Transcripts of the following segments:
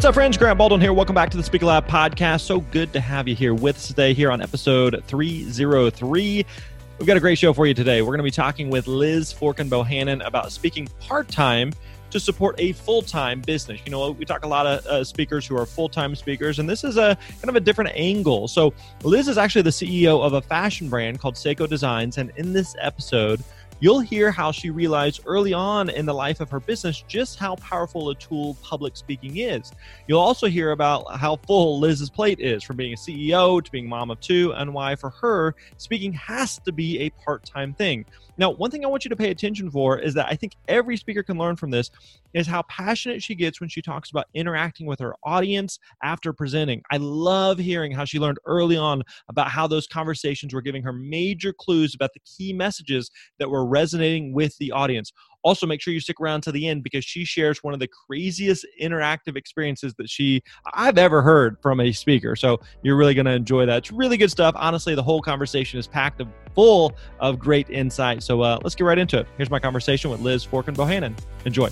What's up, friends? Grant Baldwin here. Welcome back to the Speaker Lab podcast. So good to have you here with us today, here on episode 303. We've got a great show for you today. We're going to be talking with Liz Forkin Bohannon about speaking part time to support a full time business. You know, we talk a lot of uh, speakers who are full time speakers, and this is a kind of a different angle. So, Liz is actually the CEO of a fashion brand called Sseko Designs, and in this episode, You'll hear how she realized early on in the life of her business just how powerful a tool public speaking is. You'll also hear about how full Liz's plate is from being a CEO to being mom of two, and why for her, speaking has to be a part time thing. Now, one thing I want you to pay attention for is that I think every speaker can learn from this is how passionate she gets when she talks about interacting with her audience after presenting. I love hearing how she learned early on about how those conversations were giving her major clues about the key messages that were resonating with the audience. Also, make sure you stick around to the end because she shares one of the craziest interactive experiences that she I've ever heard from a speaker. So you're really going to enjoy that. It's really good stuff. Honestly, the whole conversation is packed full of great insight. So uh, let's get right into it. Here's my conversation with Liz Forkin Bohannon. Enjoy.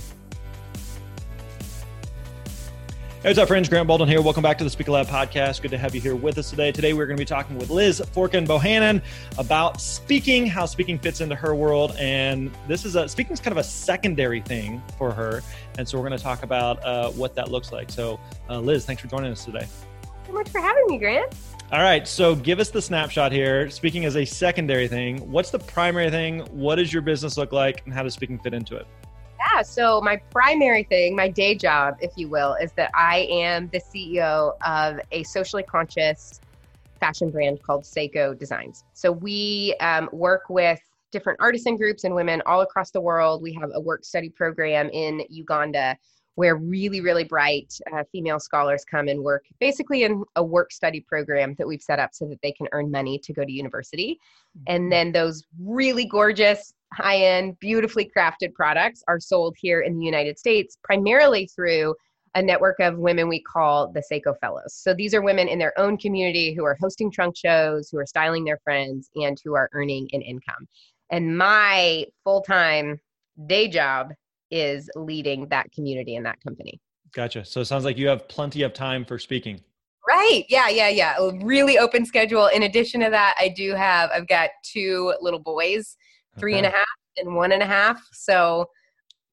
Hey, what's up, friends? Grant Baldwin here. Welcome back to the Speaker Lab podcast. Good to have you here with us today. Today, we're going to be talking with Liz Forkin Bohannon about speaking, how speaking fits into her world. And this is a speaking is kind of a secondary thing for her. And so, we're going to talk about uh, what that looks like. So, uh, Liz, thanks for joining us today. So much for having me, Grant. All right. So, give us the snapshot here. Speaking is a secondary thing. What's the primary thing? What does your business look like? And how does speaking fit into it? Yeah, so my primary thing, my day job, if you will, is that I am the CEO of a socially conscious fashion brand called Sseko Designs. So we um, work with different artisan groups and women all across the world. We have a work study program in Uganda where really, really bright uh, female scholars come and work basically in a work study program that we've set up so that they can earn money to go to university. And mm-hmm. then those really gorgeous, high end, beautifully crafted products are sold here in the United States primarily through a network of women we call the Sseko Fellows. So these are women in their own community who are hosting trunk shows, who are styling their friends, and who are earning an income. And my full time day job is leading that community and that company. Gotcha. So it sounds like you have plenty of time for speaking. Right. Yeah, yeah, yeah. A really open schedule. In addition to that, I do have, I've got two little boys, three okay. and a half and one and a half. So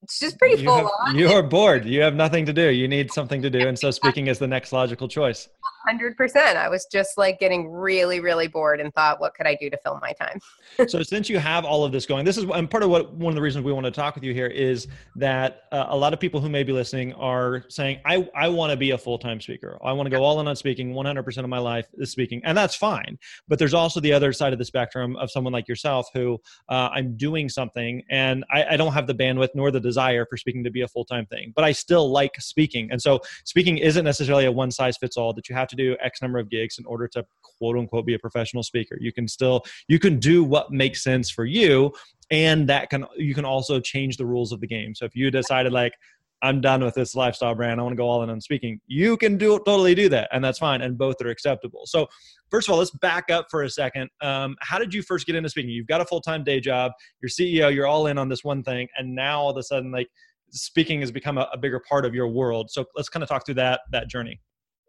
it's just pretty you full have, on. You're bored. You have nothing to do. You need something to do. And so speaking is the next logical choice. 100%. I was just like getting really, really bored and thought, what could I do to fill my time? so since you have all of this going, this is and part of what one of the reasons we want to talk with you here is that uh, a lot of people who may be listening are saying, I, I want to be a full-time speaker. I want to go all in on speaking. 100% of my life is speaking. And that's fine. But there's also the other side of the spectrum of someone like yourself who uh, I'm doing something and I, I don't have the bandwidth nor the desire for speaking to be a full-time thing, but I still like speaking. And so speaking isn't necessarily a one size fits all that you have to do X number of gigs in order to quote unquote be a professional speaker. You can still you can do what makes sense for you and that can you can also change the rules of the game. So if you decided like I'm done with this lifestyle brand. I want to go all in on speaking. You can do totally do that, and that's fine. And both are acceptable. So, first of all, let's back up for a second. Um, how did you first get into speaking? You've got a full time day job. You're CEO. You're all in on this one thing, and now all of a sudden, like speaking has become a, a bigger part of your world. So, let's kind of talk through that that journey.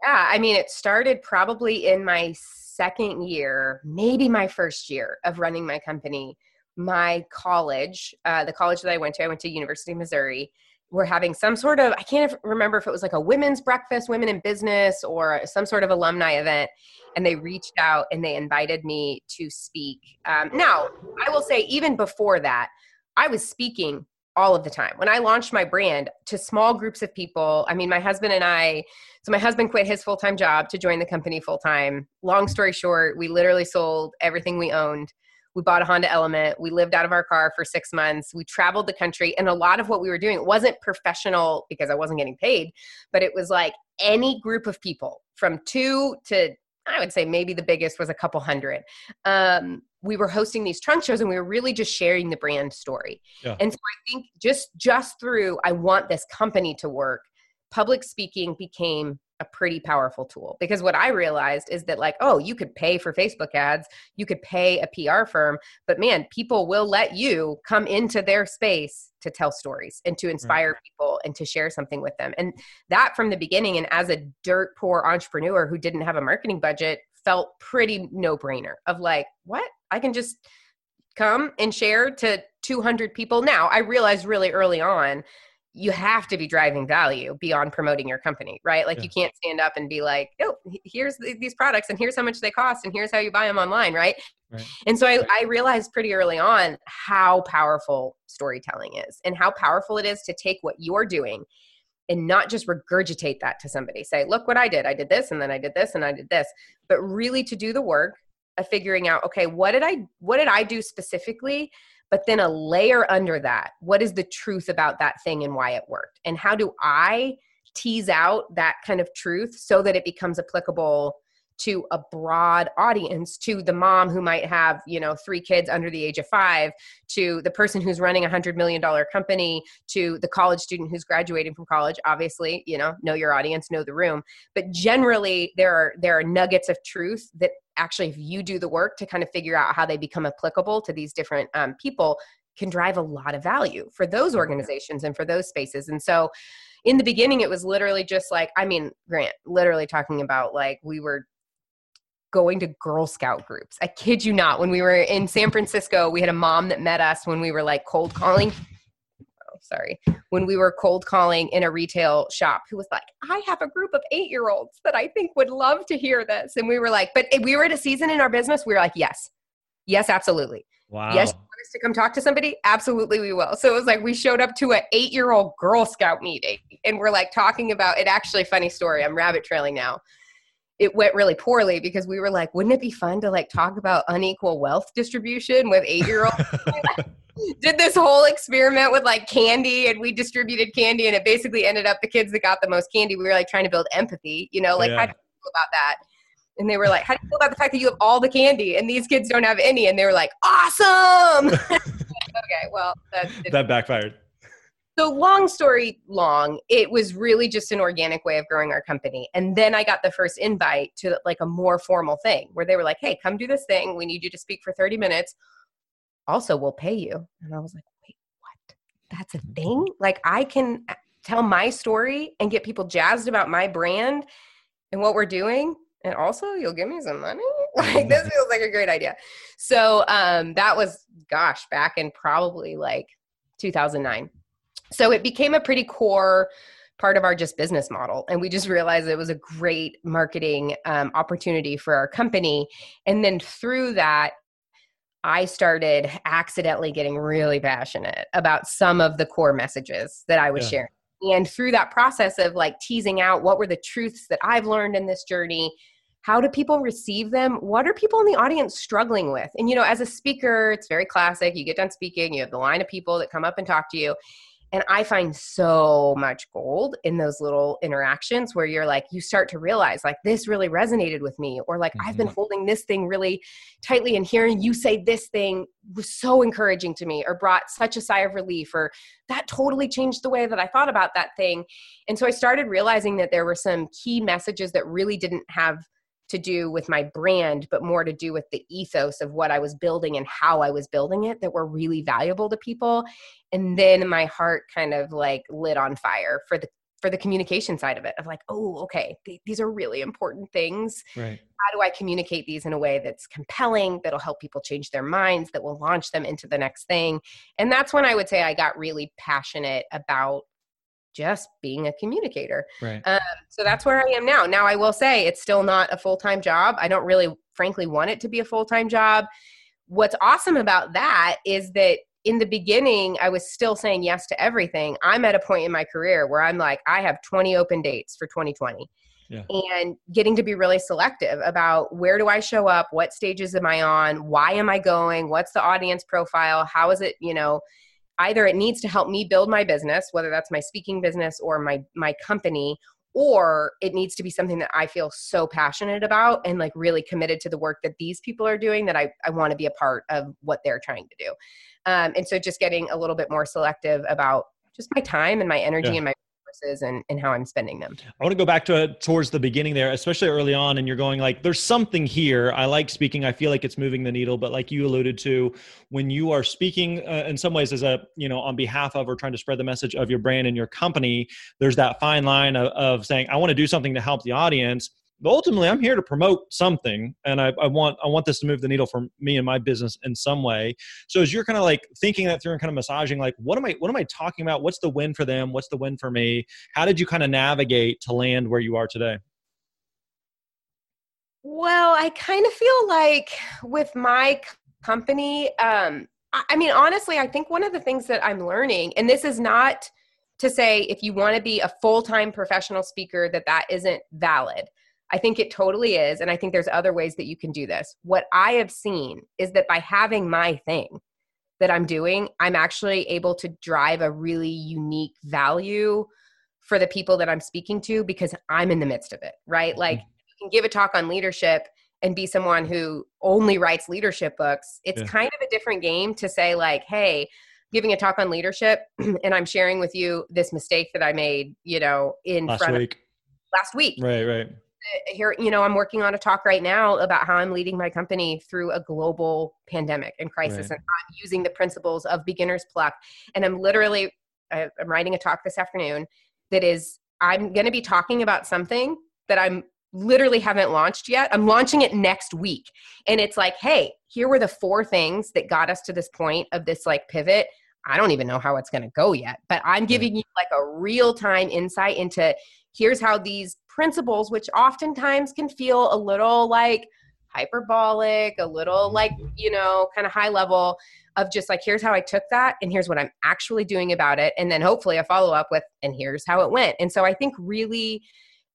Yeah, I mean, it started probably in my second year, maybe my first year of running my company. My college, uh, the college that I went to, I went to University of Missouri, were having some sort of, I can't remember if it was like a women's breakfast, women in business, or some sort of alumni event. And they reached out and they invited me to speak. Um, now, I will say, even before that, I was speaking all of the time. When I launched my brand to small groups of people, I mean, my husband and I, so my husband quit his full time job to join the company full time. Long story short, we literally sold everything we owned we bought a Honda Element. We lived out of our car for six months. We traveled the country. And a lot of what we were doing wasn't professional because I wasn't getting paid, but it was like any group of people from two to, I would say maybe the biggest was a couple hundred. Um, we were hosting these trunk shows and we were really just sharing the brand story. Yeah. And so I think just just through I want this company to work, public speaking became a pretty powerful tool because what I realized is that, like, oh, you could pay for Facebook ads, you could pay a PR firm, but man, people will let you come into their space to tell stories and to inspire right. people and to share something with them. And that from the beginning, and as a dirt poor entrepreneur who didn't have a marketing budget, felt pretty no brainer of like, what? I can just come and share to 200 people. Now, I realized really early on you have to be driving value beyond promoting your company, right? Like yeah. you can't stand up and be like, "Oh, here's these products and here's how much they cost and here's how you buy them online," right? right. And so I, I realized pretty early on how powerful storytelling is and how powerful it is to take what you're doing and not just regurgitate that to somebody. Say, "Look what I did. I did this and then I did this and I did this." But really to do the work of figuring out, "Okay, what did I what did I do specifically?" But then a layer under that what is the truth about that thing and why it worked? And how do i tease out that kind of truth so that it becomes applicable to a broad audience to the mom who might have you know three kids under the age of five to the person who's running a hundred million dollar company to the college student who's graduating from college? Obviously you know know your audience know the room. But generally there are there are nuggets of truth that actually if you do the work to kind of figure out how they become applicable to these different um, people can drive a lot of value for those organizations and for those spaces and so in the beginning it was literally just like i mean grant literally talking about like we were going to Girl Scout groups. I kid you not. When we were in San Francisco, we had a mom that met us when we were like cold calling. Sorry. When we were cold calling in a retail shop who was like, I have a group of eight year olds that I think would love to hear this. And we were like, but we were at a season in our business, we were like, yes, yes, absolutely. Wow. Yes, you want us to come talk to somebody? Absolutely, we will. So it was like we showed up to an eight year old Girl Scout meeting and we're like talking about it. Actually, funny story. I'm rabbit trailing now it went really poorly because we were like, wouldn't it be fun to like talk about unequal wealth distribution with eight year olds? did this whole experiment with like candy and we distributed candy and it basically ended up the kids that got the most candy we were like trying to build empathy you know like yeah. how do you feel about that and they were like how do you feel about the fact that you have all the candy and these kids don't have any and they were like awesome okay well that, that backfired so, long story long, it was really just an organic way of growing our company. And then I got the first invite to like a more formal thing where they were like, hey, come do this thing. We need you to speak for 30 minutes. Also, we'll pay you. And I was like, wait, what? That's a thing? Mm-hmm. Like, I can uh, tell my story and get people jazzed about my brand and what we're doing. And also, you'll give me some money? Like, this feels like a great idea. So, um, that was, gosh, back in probably like 2009 so it became a pretty core part of our just business model and we just realized it was a great marketing um, opportunity for our company and then through that i started accidentally getting really passionate about some of the core messages that i was yeah. sharing. And through that process of like teasing out what were the truths that i've learned in this journey how do people receive them? What are people in the audience struggling with? And you know as a speaker it's very classic. You get done speaking you have the line of people that come up and talk to you and I find so much gold in those little interactions where you're like, you start to realize, like, this really resonated with me, or like, mm-hmm. I've been mm-hmm. holding this thing really tightly, and hearing you say this thing was so encouraging to me, or brought such a sigh of relief, or that totally changed the way that I thought about that thing. And so I started realizing that there were some key messages that really didn't have to do with my brand, but more to do with the ethos of what I was building and how I was building it that were really valuable to people. And then my heart kind of like lit on fire for the for the communication side of it of like oh okay th- these are really important things. Right. How do i communicate these in a way that's compelling that'll help people change their minds that will launch them into the next thing? And that's when i would say i got really passionate about just being a communicator. Right. Um, so that's where I am now. Now, I will say it's still not a full time job. I don't really, frankly, want it to be a full time job. What's awesome about that is that in the beginning, I was still saying yes to everything. I'm at a point in my career where I'm like, I have 20 open dates for 2020. Yeah. And getting to be really selective about where do I show up? What stages am I on? Why am I going? What's the audience profile? How is it, you know, either it needs to help me build my business whether that's my speaking business or my my company or it needs to be something that i feel so passionate about and like really committed to the work that these people are doing that i, I want to be a part of what they're trying to do um, and so just getting a little bit more selective about just my time and my energy yeah. and my resources and, and how I'm spending them. I want to go back to towards the beginning there, especially early on, and you're going like, there's something here. I like speaking. I feel like it's moving the needle, but like you alluded to, when you are speaking uh, in some ways as a you know on behalf of or trying to spread the message of your brand and your company, there's that fine line of, of saying I want to do something to help the audience ultimately i'm here to promote something and I, I, want i want this to move the needle for me and my business in some way. So as you're kind of like thinking that through and kind of massaging like what am i what am i talking about? What's the win for them? What's the win for me? How did you kind of navigate to land where you are today? Well i kind of feel like with my company um i mean honestly i think one of the things that i'm learning and this is not to say if you want to be a full-time professional speaker that that isn't valid I think it totally is. And I think there's other ways that you can do this. What I have seen is that by having my thing that I'm doing, I'm actually able to drive a really unique value for the people that I'm speaking to because I'm in the midst of it, right? Mm-hmm. Like you can give a talk on leadership and be someone who only writes leadership books. It's yeah. kind of a different game to say, like, hey, giving a talk on leadership and I'm sharing with you this mistake that I made, you know, in last front week. of last week. Right, right here you know i'm working on a talk right now about how i'm leading my company through a global pandemic and crisis right. and i'm using the principles of beginner's pluck. And i'm literally i'm writing a talk this afternoon that is i'm going to be talking about something that i'm literally haven't launched yet. I'm launching it next week. And it's like hey here were the four things that got us to this point of this like pivot. I don't even know how it's going to go yet, but I'm giving you like a real time insight into here's how these principles, which oftentimes can feel a little like hyperbolic, a little like, you know, kind of high level of just like, here's how I took that and here's what I'm actually doing about it. And then hopefully a follow up with, and here's how it went. And so I think really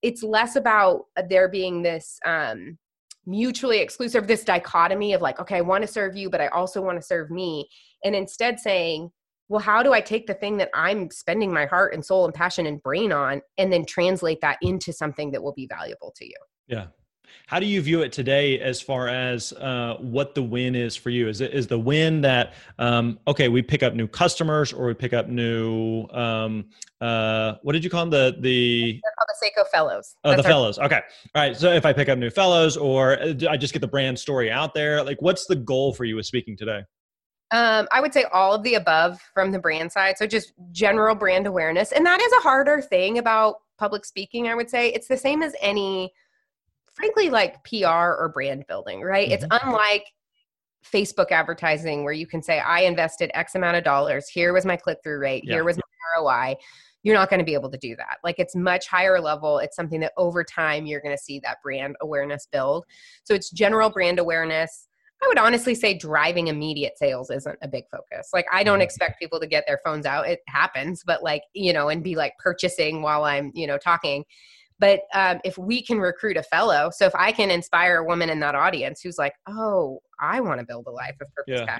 it's less about there being this, um, mutually exclusive this dichotomy of like okay i want to serve you but i also want to serve me and instead saying well, how do I take the thing that I'm spending my heart and soul and passion and brain on and then translate that into something that will be valuable to you? Yeah. How do you view it today as far as uh, what the win is for you? Is it is the win that um, okay, we pick up new customers or we pick up new um, uh, what did you call them the the They're called the Sseko Fellows? Oh, the fellows. Okay, all right. So if I pick up new fellows or uh, I just get the brand story out there, like what's the goal for you with speaking today? Um, I would say all of the above from the brand side. So just general brand awareness. And that is a harder thing about public speaking, I would say. It's the same as any, frankly, like PR or brand building, right? Mm-hmm. It's unlike Facebook advertising where you can say, I invested X amount of dollars. Here was my click through rate. Yeah. Here was my ROI. You're not going to be able to do that. Like it's much higher level. It's something that over time you're going to see that brand awareness build. So it's general brand awareness I would honestly say driving immediate sales isn't a big focus. Like I don't mm-hmm. expect people to get their phones out. It happens, but like, you know, and be like purchasing while I'm, you know, talking. But um, if we can recruit a fellow, so if I can inspire a woman in that audience who's like, oh, I want to build a life of purpose, yeah.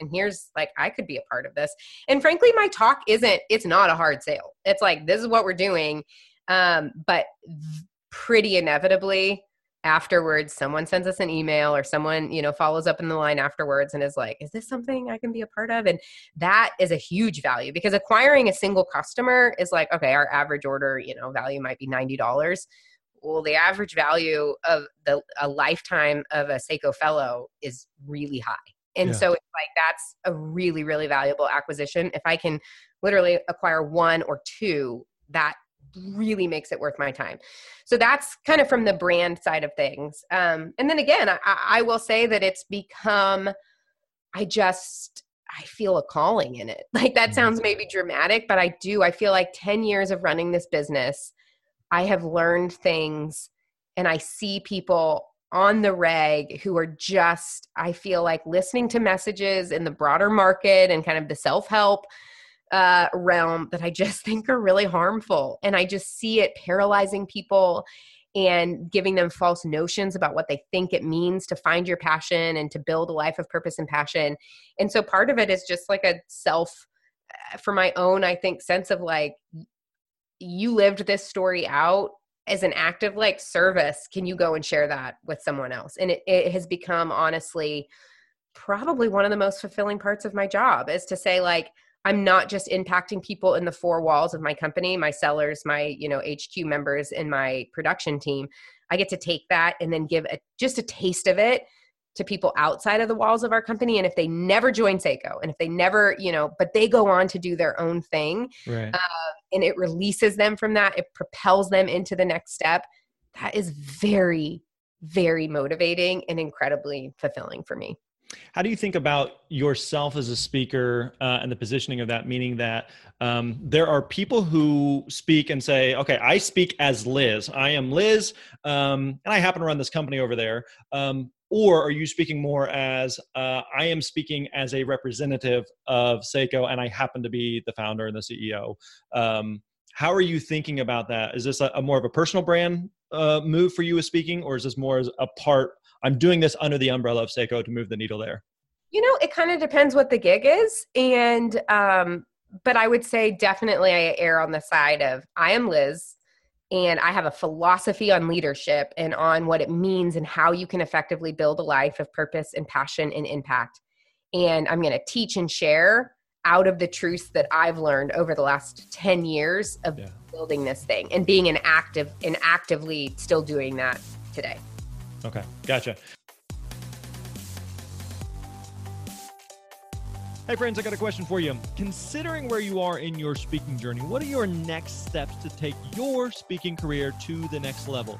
and here's like I could be a part of this. And frankly, my talk isn't. It's not a hard sale. It's like this is what we're doing, um, but pretty inevitably afterwards someone sends us an email or someone you know follows up in the line afterwards and is like is this something i can be a part of? And that is a huge value because acquiring a single customer is like okay our average order you know value might be $90 well the average value of the a lifetime of a Sseko fellow is really high. And yeah. so it's like that's a really really valuable acquisition. If i can literally acquire one or two that really makes it worth my time. So that's kind of from the brand side of things. Um, and then again, I, I will say that it's become, I just I feel a calling in it. Like that mm-hmm. sounds maybe dramatic, but I do. I feel like 10 years of running this business, I have learned things and I see people on the reg who are just, I feel like listening to messages in the broader market and kind of the self help uh, realm that I just think are really harmful. And I just see it paralyzing people and giving them false notions about what they think it means to find your passion and to build a life of purpose and passion. And so part of it is just like a self, uh, for my own, I think, sense of like, you lived this story out as an act of like service. Can you go and share that with someone else? And it, it has become honestly probably one of the most fulfilling parts of my job is to say, like, I'm not just impacting people in the four walls of my company, my sellers, my, you know, HQ members and my production team. I get to take that and then give a, just a taste of it to people outside of the walls of our company and if they never join Sseko and if they never, you know, but they go on to do their own thing right. uh, and it releases them from that, it propels them into the next step. That is very very motivating and incredibly fulfilling for me. How do you think about yourself as a speaker uh, and the positioning of that? Meaning that um, there are people who speak and say, "Okay, I speak as Liz. I am Liz, um, and I happen to run this company over there." Um, or are you speaking more as uh, I am speaking as a representative of Sseko, and I happen to be the founder and the CEO? Um, how are you thinking about that? Is this a, a more of a personal brand uh, move for you as speaking, or is this more as a part I'm doing this under the umbrella of Sseko to move the needle there? You know, it kind of depends what the gig is. And, um, but I would say definitely I err on the side of I am Liz and I have a philosophy on leadership and on what it means and how you can effectively build a life of purpose and passion and impact. And I'm going to teach and share out of the truths that I've learned over the last 10 years of yeah. building this thing and being an active and actively still doing that today. Okay, gotcha. Hey, friends, I got a question for you. Considering where you are in your speaking journey, what are your next steps to take your speaking career to the next level?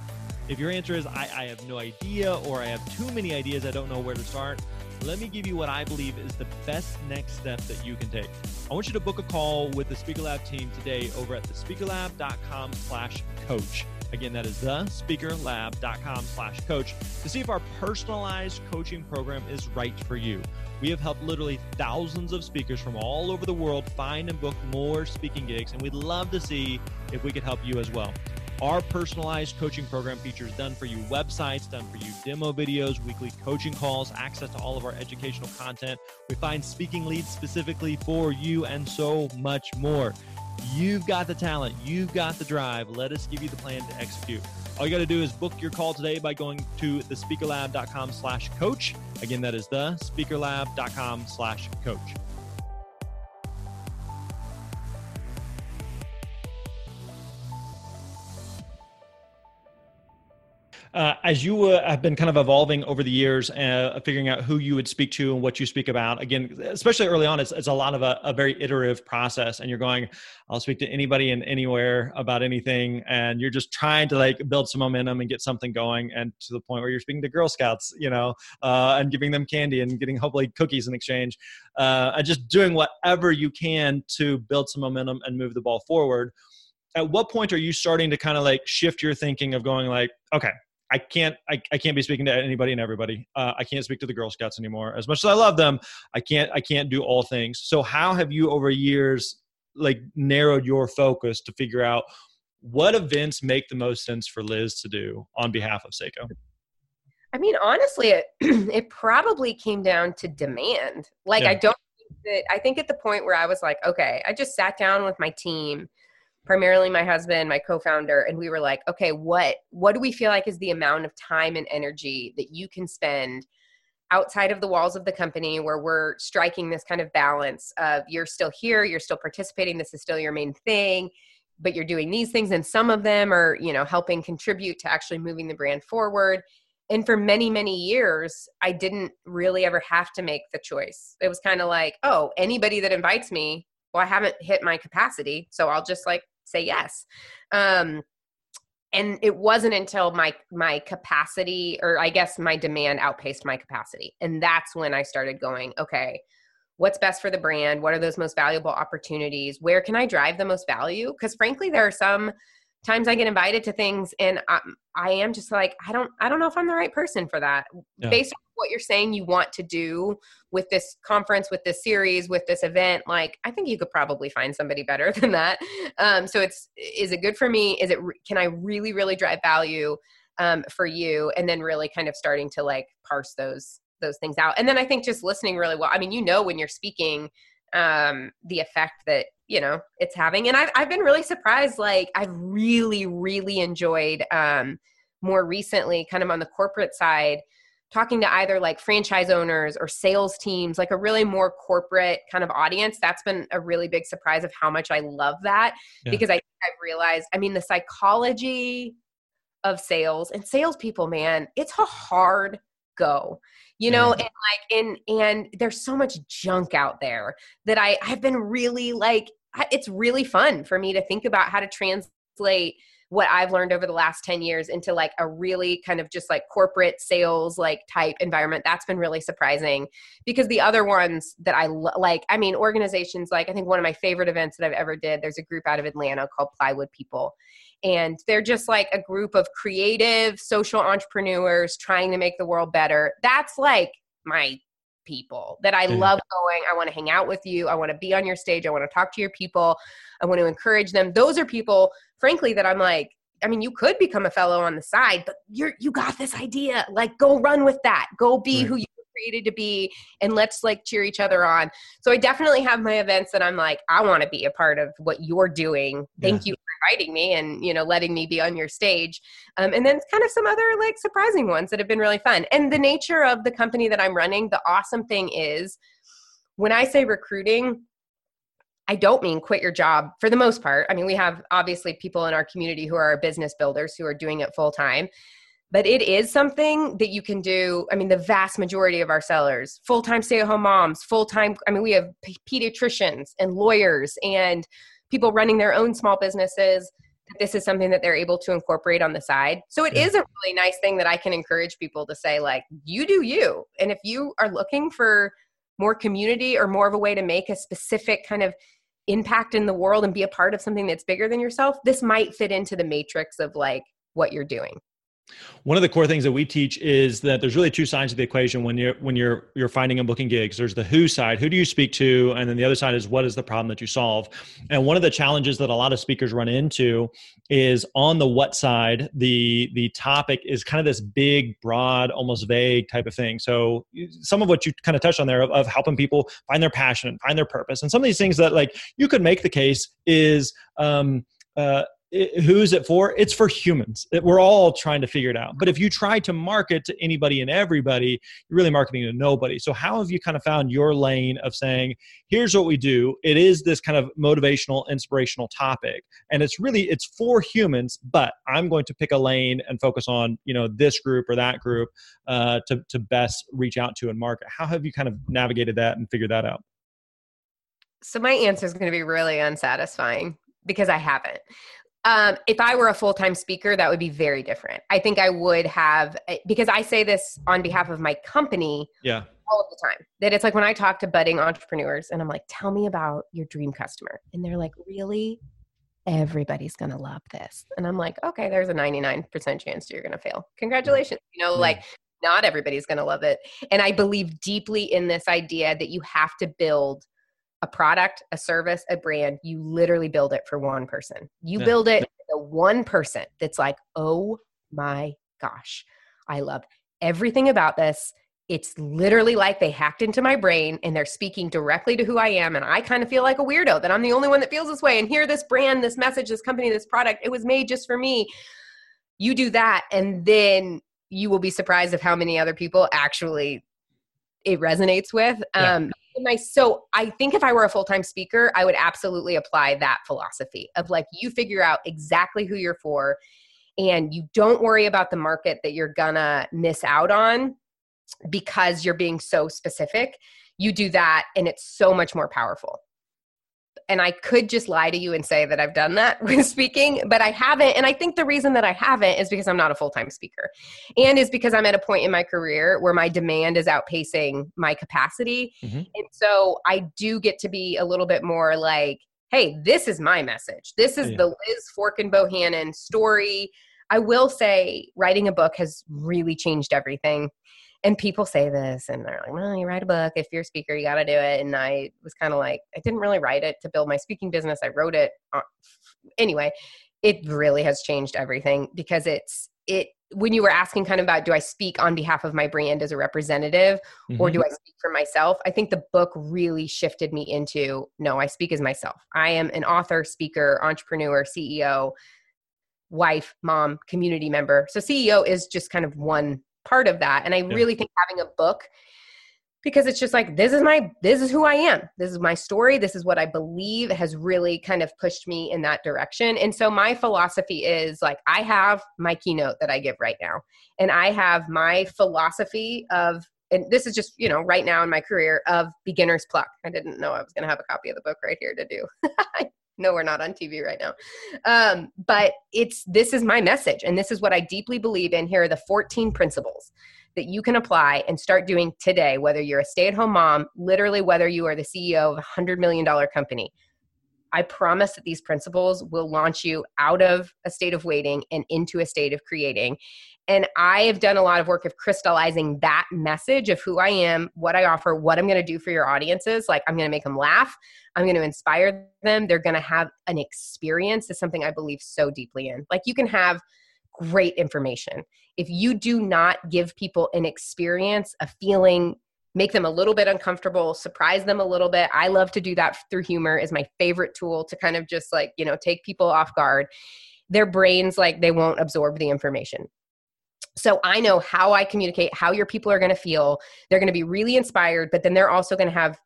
If your answer is, I, I have no idea, or I have too many ideas, I don't know where to start, let me give you what I believe is the best next step that you can take. I want you to book a call with the Speaker Lab team today over at thespeakerlab.com slash coach. Again, that is thespeakerlab.com slash coach to see if our personalized coaching program is right for you. We have helped literally thousands of speakers from all over the world find and book more speaking gigs, and we'd love to see if we could help you as well. Our personalized coaching program features done for you websites, done for you demo videos, weekly coaching calls, access to all of our educational content. We find speaking leads specifically for you, and so much more. You've got the talent, you've got the drive. Let us give you the plan to execute. All you got to do is book your call today by going to thespeakerlab.com slash coach. Again, that is thespeakerlab.com slash coach. Uh, as you uh, have been kind of evolving over the years, uh, figuring out who you would speak to and what you speak about, again, especially early on, it's, it's a lot of a, a, very iterative process. And you're going, I'll speak to anybody and anywhere about anything. And you're just trying to like build some momentum and get something going. And to the point where you're speaking to Girl Scouts, you know, uh, and giving them candy and getting hopefully cookies in exchange, uh, and just doing whatever you can to build some momentum and move the ball forward at what point are you starting to kind of like shift your thinking of going like okay I can't I, I can't be speaking to anybody and everybody. Uh, I can't speak to the Girl Scouts anymore. As much as I love them, I can't I can't do all things. So how have you over years like narrowed your focus to figure out what events make the most sense for Liz to do on behalf of Sseko? I mean, honestly, it it probably came down to demand. Like yeah. I don't I think at the point where I was like, okay, I just sat down with my team primarily my husband my co-founder and we were like okay what what do we feel like is the amount of time and energy that you can spend outside of the walls of the company where we're striking this kind of balance of you're still here you're still participating this is still your main thing but you're doing these things and some of them are you know helping contribute to actually moving the brand forward. And for many many years i didn't really ever have to make the choice. It was kind of like oh anybody that invites me well i haven't hit my capacity so i'll just like say yes. Um, and it wasn't until my my capacity or i guess my demand outpaced my capacity. And that's when i started going okay what's best for the brand? What are those most valuable opportunities? Where can i drive the most value? Because frankly there are some times i get invited to things and I, I, am just like i don't i don't know if i'm the right person for that. Yeah. based on what you're saying you want to do with this conference with this series with this event like i think you could probably find somebody better than that. Um, so it's is it good for me? Is it can i really really drive value um, for you? And then really kind of starting to like parse those those things out. And then i think just listening really well i mean you know when you're speaking um the effect that you know it's having and i've, I've been really surprised like i've really really enjoyed um more recently kind of on the corporate side talking to either like franchise owners or sales teams like a really more corporate kind of audience that's been a really big surprise of how much i love that yeah. because i i've realized i mean the psychology of sales and salespeople man it's a hard go you know and like and and there's so much junk out there that i i've been really like it's really fun for me to think about how to translate what I've learned over the last 10 years into like a really kind of just like corporate sales like type environment. That's been really surprising because the other ones that I lo- like, I mean, organizations like I think one of my favorite events that I've ever did, there's a group out of Atlanta called Plywood People. And they're just like a group of creative social entrepreneurs trying to make the world better. That's like my people that I love going. I want to hang out with you. I want to be on your stage. I want to talk to your people. I want to encourage them. Those are people, frankly, that I'm like, I mean, you could become a fellow on the side, but you're you got this idea. Like, go run with that. Go be right. who you created to be and let's like cheer each other on. So i definitely have my events that i'm like i want to be a part of what you're doing. Thank yeah. you for inviting me and you know letting me be on your stage. Um, and then kind of some other like surprising ones that have been really fun. And the nature of the company that i'm running the awesome thing is when i say recruiting I don't mean quit your job for the most part. I mean, we have obviously people in our community who are business builders who are doing it full time but it is something that you can do i mean the vast majority of our sellers full-time stay-at-home moms full-time i mean we have pediatricians and lawyers and people running their own small businesses. This is something that they're able to incorporate on the side. So it yeah. is a really nice thing that i can encourage people to say like you do you. And if you are looking for more community or more of a way to make a specific kind of impact in the world and be a part of something that's bigger than yourself this might fit into the matrix of like what you're doing one of the core things that we teach is that there's really two sides of the equation when you're when you're you're finding and booking gigs. There's the who side, who do you speak to, and then the other side is what is the problem that you solve. And one of the challenges that a lot of speakers run into is on the what side, the the topic is kind of this big, broad, almost vague type of thing. So some of what you kind of touched on there of, of helping people find their passion find their purpose, and some of these things that like you could make the case is um, uh, it, who's it for? It's for humans. It, we're all trying to figure it out. But if you try to market to anybody and everybody, you're really marketing to nobody. So how have you kind of found your lane of saying, here's what we do. It is this kind of motivational, inspirational topic, and it's really it's for humans. But I'm going to pick a lane and focus on you know this group or that group uh, to to best reach out to and market. How have you kind of navigated that and figured that out? So my answer is going to be really unsatisfying because I haven't. Um, if I were a full time speaker, that would be very different. I think I would have, eh, because I say this on behalf of my company yeah. all of the time. That it's like when I talk to budding entrepreneurs and I'm like, tell me about your dream customer. And they're like, really? Everybody's going to love this. And I'm like, okay, there's a 99% chance you're going to fail. Congratulations. You know, yeah. like, not everybody's going to love it. And I believe deeply in this idea that you have to build a product, a service, a brand, you literally build it for one person. You yeah. build it the one person that's like, oh my gosh, I love everything about this. It's literally like they hacked into my brain and they're speaking directly to who I am. And I kind of feel like a weirdo that I'm the only one that feels this way. And here, this brand, this message, this company, this product, it was made just for me. You do that, and then you will be surprised of how many other people actually it resonates with. Yeah. Um, Nice. So I think if I were a full time speaker, I would absolutely apply that philosophy of like you figure out exactly who you're for and you don't worry about the market that you're gonna miss out on because you're being so specific. You do that and it's so much more powerful. And I could just lie to you and say that I've done that with speaking, but I haven't. And I think the reason that I haven't is because I'm not a full time speaker and is because I'm at a point in my career where my demand is outpacing my capacity. Mm-hmm. And so I do get to be a little bit more like, hey, this is my message. This is yeah. the Liz Forkin Bohannon story. I will say, writing a book has really changed everything and people say this and they're like well you write a book if you're a speaker you got to do it and i was kind of like i didn't really write it to build my speaking business i wrote it on, anyway it really has changed everything because it's it when you were asking kind of about do i speak on behalf of my brand as a representative mm-hmm. or do mm-hmm. i speak for myself i think the book really shifted me into no i speak as myself i am an author speaker entrepreneur ceo wife mom community member so ceo is just kind of one part of that. And I yeah. really think having a book because it's just like this is my this is who I am. This is my story. This is what I believe has really kind of pushed me in that direction. And so my philosophy is like I have my keynote that I give right now. And I have my philosophy of and this is just, you know, right now in my career of beginner's pluck. I didn't know I was going to have a copy of the book right here to do. no we're not on tv right now. Um, but it's this is my message and this is what i deeply believe in. Here are the 14 principles that you can apply and start doing today whether you're a stay-at-home mom literally whether you are the ceo of a hundred million dollar company. I promise that these principles will launch you out of a state of waiting and into a state of creating and I have done a lot of work of crystallizing that message of who I am, what I offer, what I'm going to do for your audiences. Like, I'm going to make them laugh. I'm going to inspire them. They're going to have an experience, is something I believe so deeply in. Like, you can have great information. If you do not give people an experience, a feeling, make them a little bit uncomfortable, surprise them a little bit. I love to do that through humor is my favorite tool to kind of just like, you know, take people off guard. Their brains like they won't absorb the information. So I know how I communicate, how your people are going to feel. They're going to be really inspired, but then they're also going to have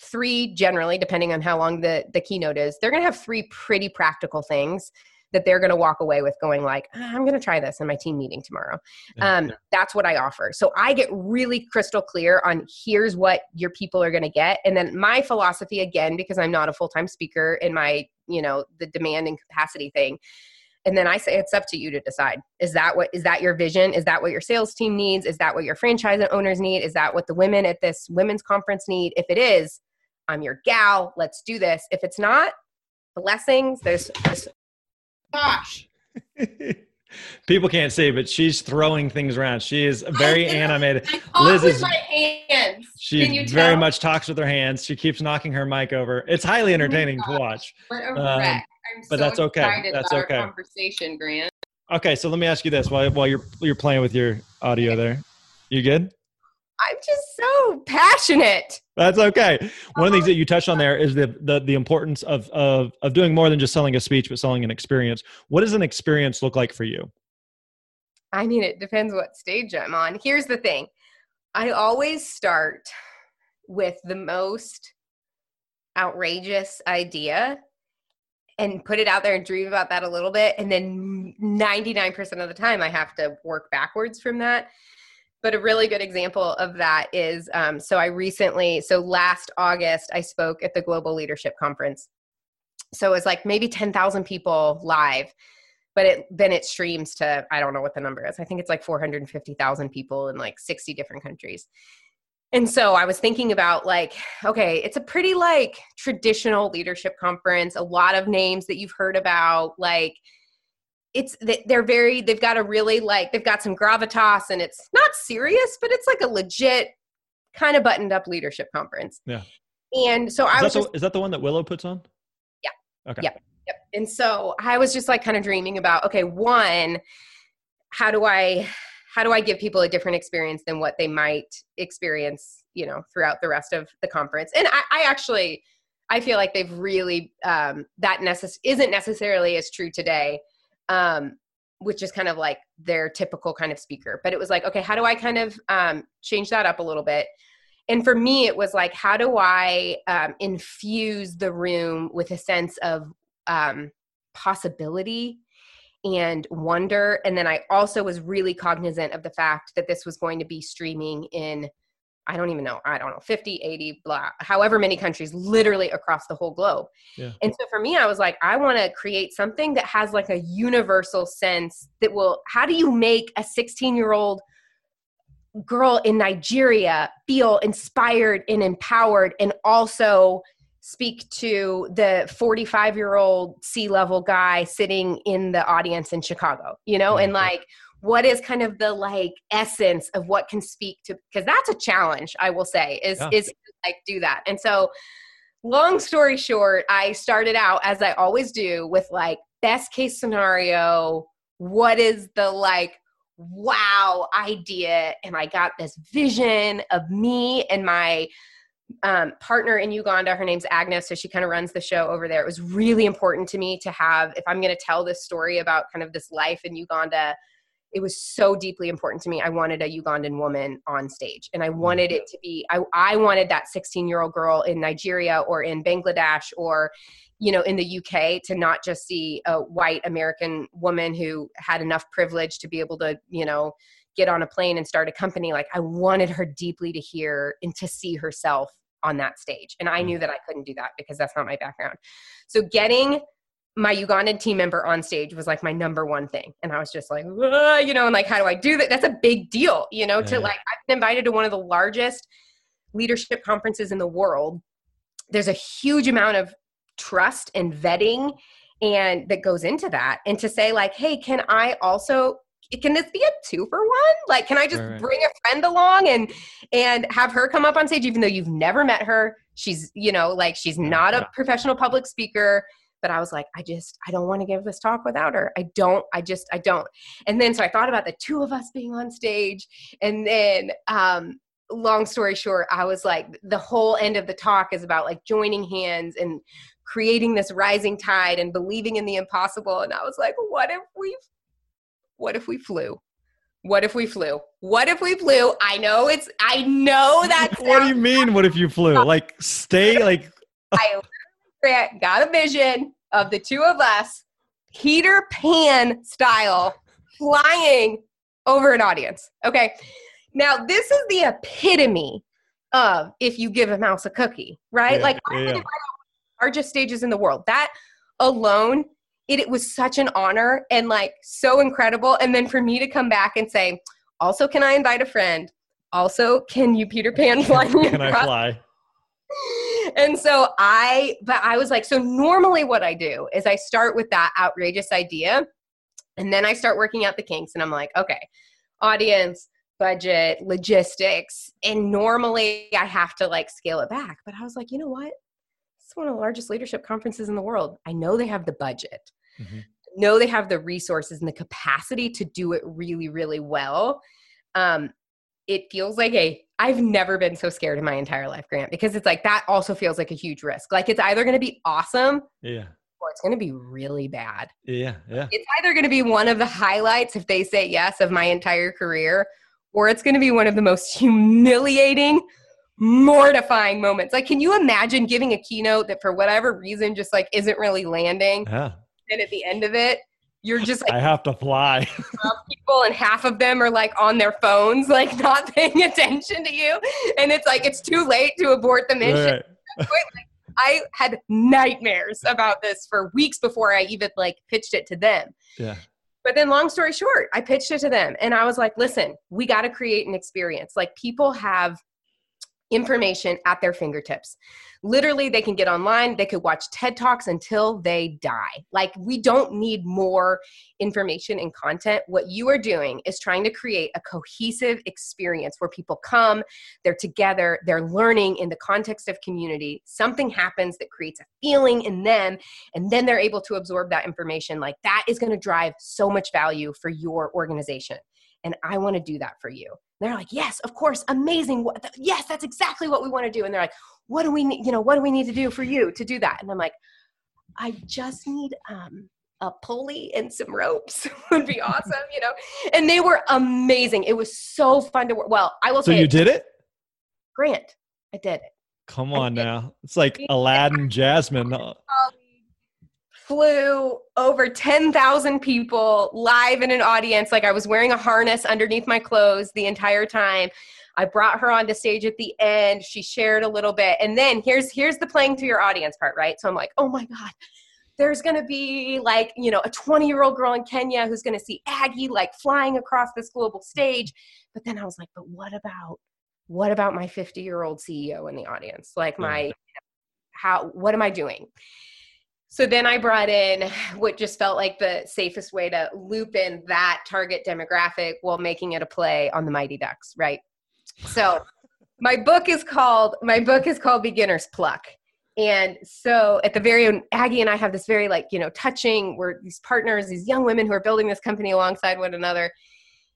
three generally depending on how long the the keynote is. They're going to have three pretty practical things that they're going to walk away with going like ah, i'm going to try this in my team meeting tomorrow um, that's what i offer so i get really crystal clear on here's what your people are going to get and then my philosophy again because i'm not a full-time speaker in my you know the demand and capacity thing and then i say it's up to you to decide is that what is that your vision is that what your sales team needs is that what your franchise owners need is that what the women at this women's conference need if it is i'm your gal let's do this if it's not blessings there's, there's gosh People can't see, but she's throwing things around. She is very animated. Liz is my hands. She very much talks with her hands. She keeps knocking her mic over. It's highly oh entertaining oh to watch. What a um, wreck. I'm but so that's okay. That's okay. conversation, Grant. Okay, so let me ask you this while while you're you're playing with your audio there. You good? I'm just so passionate. That's okay. One of the things that oh. you touched on there is the, the the importance of of of doing more than just selling a speech, but selling an experience. What does an experience look like for you? I mean, it depends what stage I'm on. Here's the thing: I always start with the most outrageous idea and put it out there and dream about that a little bit. And then 99% of the time, I have to work backwards from that. But a really good example of that is um, so I recently, so last August, I spoke at the Global Leadership Conference. So it was like maybe 10,000 people live, but it, then it streams to, I don't know what the number is. I think it's like 450,000 people in like 60 different countries and so i was thinking about like okay it's a pretty like traditional leadership conference a lot of names that you've heard about like it's they're very they've got a really like they've got some gravitas and it's not serious but it's like a legit kind of buttoned up leadership conference. Yeah. And so is i was that just, the, is that the one that willow puts on? Yeah. Okay. Yeah yep. and so i was just like kind of dreaming about okay one how do i how do I give people a different experience than what they might experience, you know, throughout the rest of the conference? And I, I actually, I feel like they've really um, that necess- isn't necessarily as true today, um, which is kind of like their typical kind of speaker. But it was like, okay, how do I kind of um, change that up a little bit? And for me, it was like, how do I um, infuse the room with a sense of um, possibility and wonder. And then I also was really cognizant of the fact that this was going to be streaming in I don't even know, I don't know, 50, 80, blah, however many countries, literally across the whole globe. Yeah. And so for me, I was like, I want to create something that has like a universal sense that will, how do you make a 16 year old girl in Nigeria feel inspired and empowered and also speak to the 45 year old C level guy sitting in the audience in Chicago, you know, and mm-hmm. like, what is kind of the like essence of what can speak to because that's a challenge i will say is yeah. is like do that. And so long story short i started out as i always do with like best case scenario what is the like wow idea? And i got this vision of me and my um, partner in Uganda. Her name's Agnes, so she kind of runs the show over there. It was really important to me to have, if I'm going to tell this story about kind of this life in Uganda, it was so deeply important to me. I wanted a Ugandan woman on stage and I mm. wanted it to be, I, I wanted that 16 year old girl in Nigeria or in Bangladesh or, you know, in the UK to not just see a white American woman who had enough privilege to be able to, you know, get on a plane and start a company. Like I wanted her deeply to hear and to see herself on that stage. And I mm. knew that I couldn't do that because that's not my background. So getting my Ugandan team member on stage was like my number one thing. And I was just like, you know, and like, how do I do that? That's a big deal, you know, yeah. to like, I've been invited to one of the largest leadership conferences in the world. There's a huge amount of trust and vetting and that goes into that. And to say like, hey, can I also can this be a two for one? Like, can I just right, bring a friend along and and have her come up on stage, even though you've never met her? She's, you know, like she's not a professional public speaker but I was like, I just, I don't want to give this talk without her. I don't, I just, I don't. And then so I thought about the two of us being on stage. And then, um, long story short, I was like, the whole end of the talk is about like joining hands and creating this rising tide and believing in the impossible. And I was like, what if we, what if we flew? What if we flew? What if we flew? I know it's, I know that. what do you mean? What if you flew? Like stay, like. I got a vision of the two of us, Peter Pan style, flying over an audience. Okay. Now, this is the epitome of if you give a mouse a cookie, right? Yeah, like, yeah. largest stages in the world. That alone, it, it was such an honor and like so incredible. And then for me to come back and say, also, can I invite a friend? Also, can you Peter Pan fly me? can I fly? and so I, but I was like, so normally what I do is I start with that outrageous idea and then I start working out the kinks and I'm like, okay, audience, budget, logistics. And normally I have to like scale it back. But I was like, you know what? It's one of the largest leadership conferences in the world. I know they have the budget. Mm-hmm. know they have the resources and the capacity to do it really, really well. Um, it feels like a I've never been so scared in my entire life, Grant, because it's like that also feels like a huge risk. Like it's either going to be awesome, yeah, or it's going to be really bad. Yeah, yeah. It's either going to be one of the highlights if they say yes of my entire career, or it's going to be one of the most humiliating, mortifying moments. Like, can you imagine giving a keynote that for whatever reason just like isn't really landing? Yeah. At the end of it, you're just like I have to fly. people and half of them are like on their phones, like not paying attention to you, and it's like it's too late to abort the mission. Right. I had nightmares about this for weeks before I even like pitched it to them. Yeah. But then, long story short, I pitched it to them, and I was like, "Listen, we got to create an experience. Like people have information at their fingertips. Literally, they can get online, they could watch TED Talks until they die. Like, we don't need more information and content. What you are doing is trying to create a cohesive experience where people come, they're together, they're learning in the context of community. Something happens that creates a feeling in them, and then they're able to absorb that information. Like, that is going to drive so much value for your organization. And I want to do that for you they're like, yes, of course, amazing. Yes, that's exactly what we want to do. And they're like, what do we need? You know, what do we need to do for you to do that? And I'm like, I just need um, a pulley and some ropes would be awesome, you know. And they were amazing. It was so fun to work. Well, I will so say, So you did it, Grant. I did it. Come on now, it's like Aladdin, Jasmine flew over 10,000 people live in an audience. Like I was wearing a harness underneath my clothes the entire time. I brought her on onto stage at the end. She shared a little bit. And then here's here's the playing to your audience part, right? So I'm like, "Oh my god, there's going to be like, you know, a 20-year-old girl in Kenya who's going to see Aggie like flying across this global stage." But then I was like, "But what about what about my 50-year-old CEO in the audience? Like my mm. how what am I doing?" So then I brought in what just felt like the safest way to loop in that target demographic while making it a play on the Mighty Ducks, right? So my book is called my book is called Beginner's Pluck. And so at the very end, Aggie and I have this very like, you know, touching, we're these partners, these young women who are building this company alongside one another.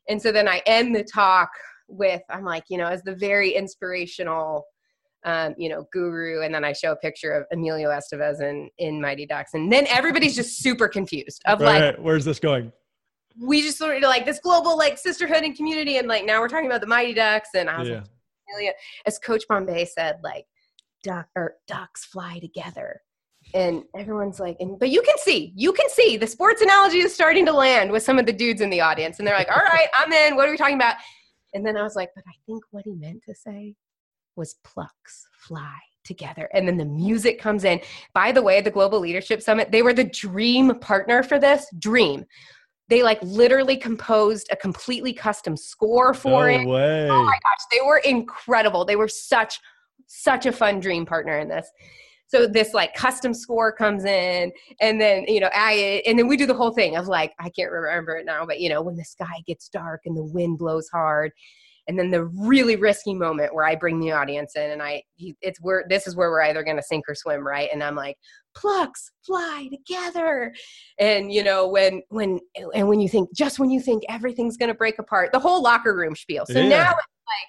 And so then I end the talk with, I'm like, you know, as the very inspirational um, you know, guru, and then I show a picture of Emilio Estevez in, in Mighty Ducks, and then everybody's just super confused of right, like, where's this going? We just sort of like this global like sisterhood and community, and like now we're talking about the Mighty Ducks, and I was yeah. like, as Coach Bombay said, like, duck or ducks fly together. And everyone's like, and, but you can see, you can see the sports analogy is starting to land with some of the dudes in the audience. And they're like, all right, I'm in. What are we talking about? And then I was like, but I think what he meant to say was plucks fly together and then the music comes in by the way the global leadership summit they were the dream partner for this dream they like literally composed a completely custom score for no it. Oh way. oh my gosh they were incredible. They were such such a fun dream partner in this. So this like custom score comes in and then you know I, and then we do the whole thing of like i can't remember it now but you know when the sky gets dark and the wind blows hard and then the really risky moment where I bring the audience in and I it's where this is where we're either going to sink or swim, right? And I'm like, plucks fly together, and you know when when and when you think just when you think everything's going to break apart, the whole locker room spiel. So yeah. now it's like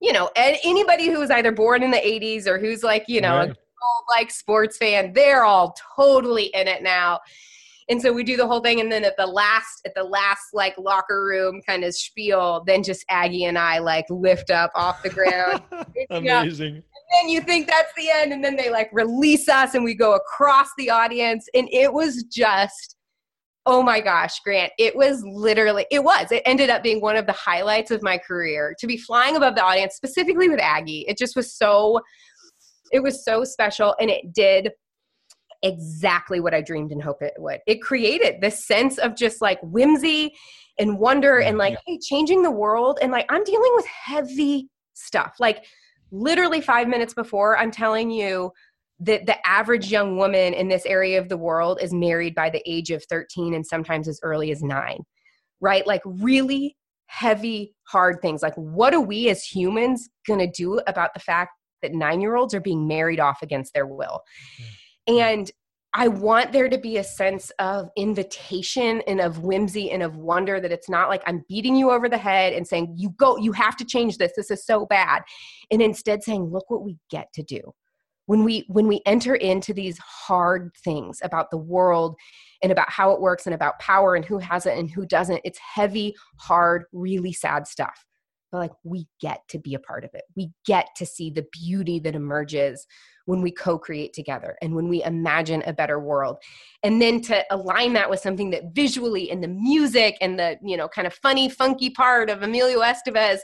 you know, and anybody who was either born in the 80s or who's like, you know, a like sports fan, they're all totally in it now and so we do the whole thing and then at the last at the last like locker room kind of spiel then just aggie and i like lift up off the ground. Amazing. And then you think that's the end and then they like release us and we go across the audience and it was just oh my gosh grant it was literally it was. It ended up being one of the highlights of my career to be flying above the audience specifically with aggie. It just was so it was so special and it did exactly what I dreamed and hoped it would. It created this sense of just like whimsy and wonder and like, hey, changing the world. And like, I'm dealing with heavy stuff. Like, literally five minutes before, I'm telling you that the average young woman in this area of the world is married by the age of 13 and sometimes as early as nine, right? Like, really heavy, hard things. Like, what are we as humans to do about the fact that nine year olds are being married off against their will? Mm-hmm and I want there to be a sense of invitation and of whimsy and of wonder that it's not like I'm beating you over the head and saying, you go, you have to change this. This is so bad. And instead saying, look what we get to do. When we when we enter into these hard things about the world and about how it works and about power and who has it and who doesn't, it's heavy, hard, really sad stuff. But like we get to be a part of it. We get to see the beauty that emerges when we co create together and when we imagine a better world. And then to align that with something that visually and the music and the, you know, kind of funny, funky part of Emilio Estevez,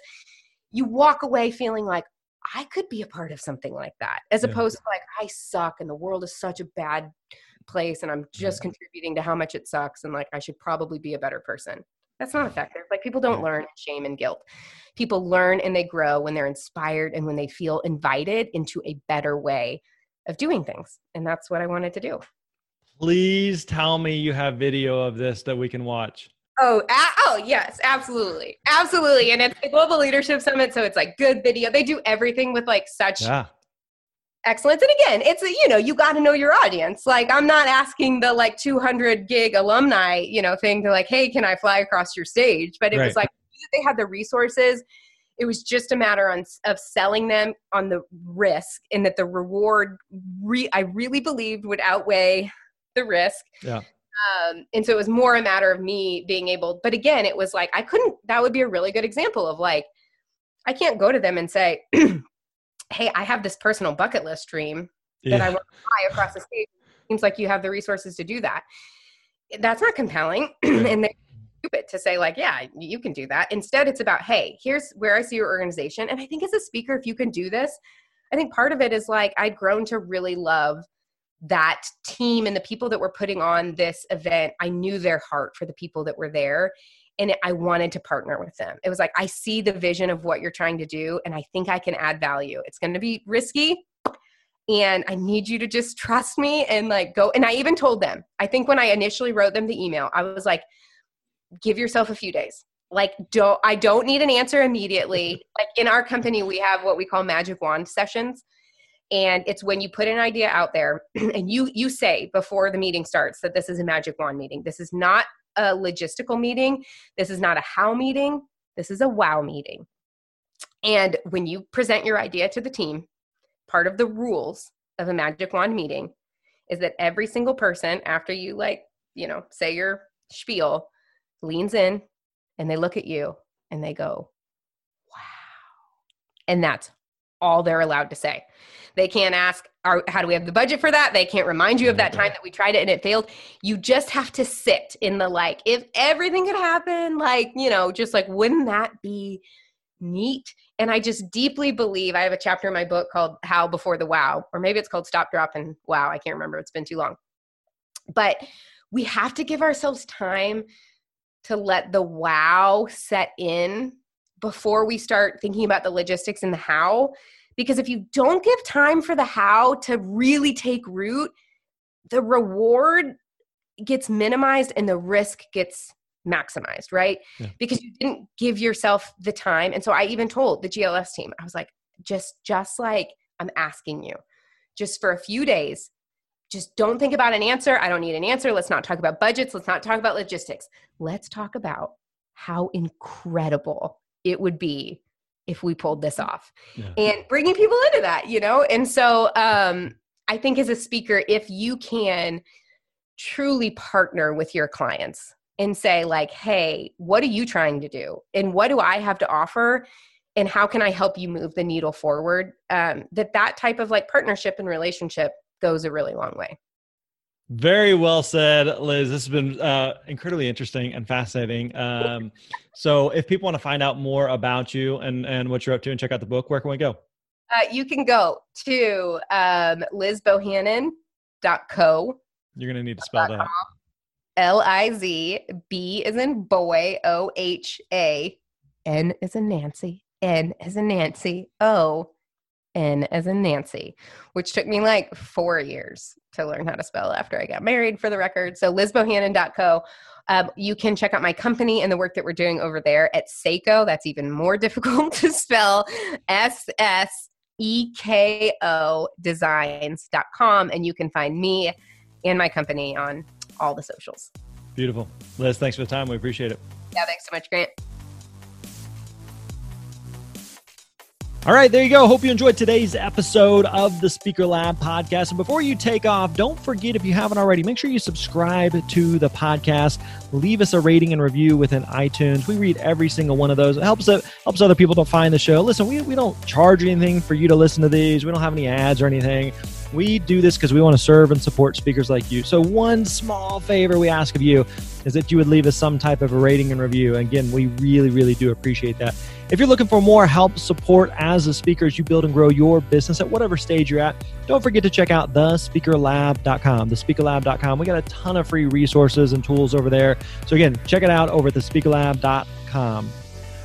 you walk away feeling like, I could be a part of something like that, as yeah. opposed to like, I suck and the world is such a bad place and I'm just yeah. contributing to how much it sucks and like I should probably be a better person. That's not effective. Like people don't learn shame and guilt. People learn and they grow when they're inspired and when they feel invited into a better way of doing things. And that's what I wanted to do. Please tell me you have video of this that we can watch. Oh, oh yes, absolutely, absolutely. And it's the Global Leadership Summit, so it's like good video. They do everything with like such yeah excellence. And again it's a, you know you got to know your audience. Like i'm not asking the like 200 gig alumni you know thing to like hey can i fly across your stage? But it right. was like they had the resources. It was just a matter on, of selling them on the risk and that the reward re- i really believed would outweigh the risk. Yeah. Um, and so it was more a matter of me being able but again it was like i couldn't that would be a really good example of like i can't go to them and say hey, I have this personal bucket list dream yeah. that I want to fly across the state. Seems like you have the resources to do that. That's not compelling. and they, stupid to say like yeah you can do that instead it's about hey here's where i see your organization and i think as a speaker if you can do this i think part of it is like i'd grown to really love that team and the people that were putting on this event i knew their heart for the people that were there and i wanted to partner with them it was like i see the vision of what you're trying to do and i think i can add value it's going to be risky and I need you to just trust me and like go. And I even told them, I think when I initially wrote them the email, I was like, give yourself a few days. Like, don't, I don't need an answer immediately. Like in our company, we have what we call magic wand sessions. And it's when you put an idea out there and you, you say before the meeting starts that this is a magic wand meeting. This is not a logistical meeting. This is not a how meeting. This is a wow meeting. And when you present your idea to the team, part of the rules of a magic wand meeting is that every single person after you like you know say your spiel leans in and they look at you and they go wow and that's all they're allowed to say they can't ask Are, how do we have the budget for that they can't remind you of that time mm-hmm. that we tried it and it failed you just have to sit in the like if everything could happen like you know just like wouldn't that be neat. And I just deeply believe I have a chapter in my book called How Before the Wow, or maybe it's called Stop, Drop, and Wow. I can't remember. It's been too long. But we have to give ourselves time to let the wow set in before we start thinking about the logistics and the how. Because if you don't give time for the how to really take root, the reward gets minimized and the risk gets maximized, right? Yeah. Because you didn't give yourself the time. And so I even told the GLS team, I was like, just just like I'm asking you, just for a few days, just don't think about an answer. I don't need an answer. Let's not talk about budgets. Let's not talk about logistics. Let's talk about how incredible it would be if we pulled this off. Yeah. and bringing people into that, you know? And so um, I think as a speaker, if you can truly partner with your clients, and say like hey what are you trying to do? And what do i have to offer? And how can i help you move the needle forward? Um, that that type of like partnership and relationship goes a really long way very well said liz. This has been uh, incredibly interesting and fascinating. Um, so if people want to find out more about you and and what you're up to and check out the book where can we go? Uh, you can go to um, lizbohannon.co you're going to need to spell that. L I Z, B is in boy, O H A, N is in Nancy, N is in Nancy, O, N as in Nancy, which took me like four years to learn how to spell after I got married for the record. So lizbohannon.co. Um, you can check out my company and the work that we're doing over there at Sseko. That's even more difficult to spell. S S E K O designs.com. And you can find me and my company on all the socials. Beautiful. Liz, thanks for the time. We appreciate it. Yeah, thanks so much, Grant. All right, there you go. Hope you enjoyed today's episode of the Speaker Lab podcast. And before you take off, don't forget if you haven't already, make sure you subscribe to the podcast. Leave us a rating and review within iTunes. We read every single one of those. It helps it helps other people to find the show. Listen, we, we don't charge anything for you to listen to these. We don't have any ads or anything. We do this because we want to serve and support speakers like you. So, one small favor we ask of you is that you would leave us some type of a rating and review. Again, we really, really do appreciate that. If you're looking for more help, support as a speaker as you build and grow your business at whatever stage you're at, don't forget to check out thespeakerlab.com. Thespeakerlab.com. We got a ton of free resources and tools over there. So, again, check it out over at thespeakerlab.com.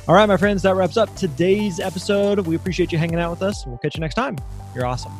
All right, my friends, that wraps up today's episode. We appreciate you hanging out with us. We'll catch you next time. You're awesome.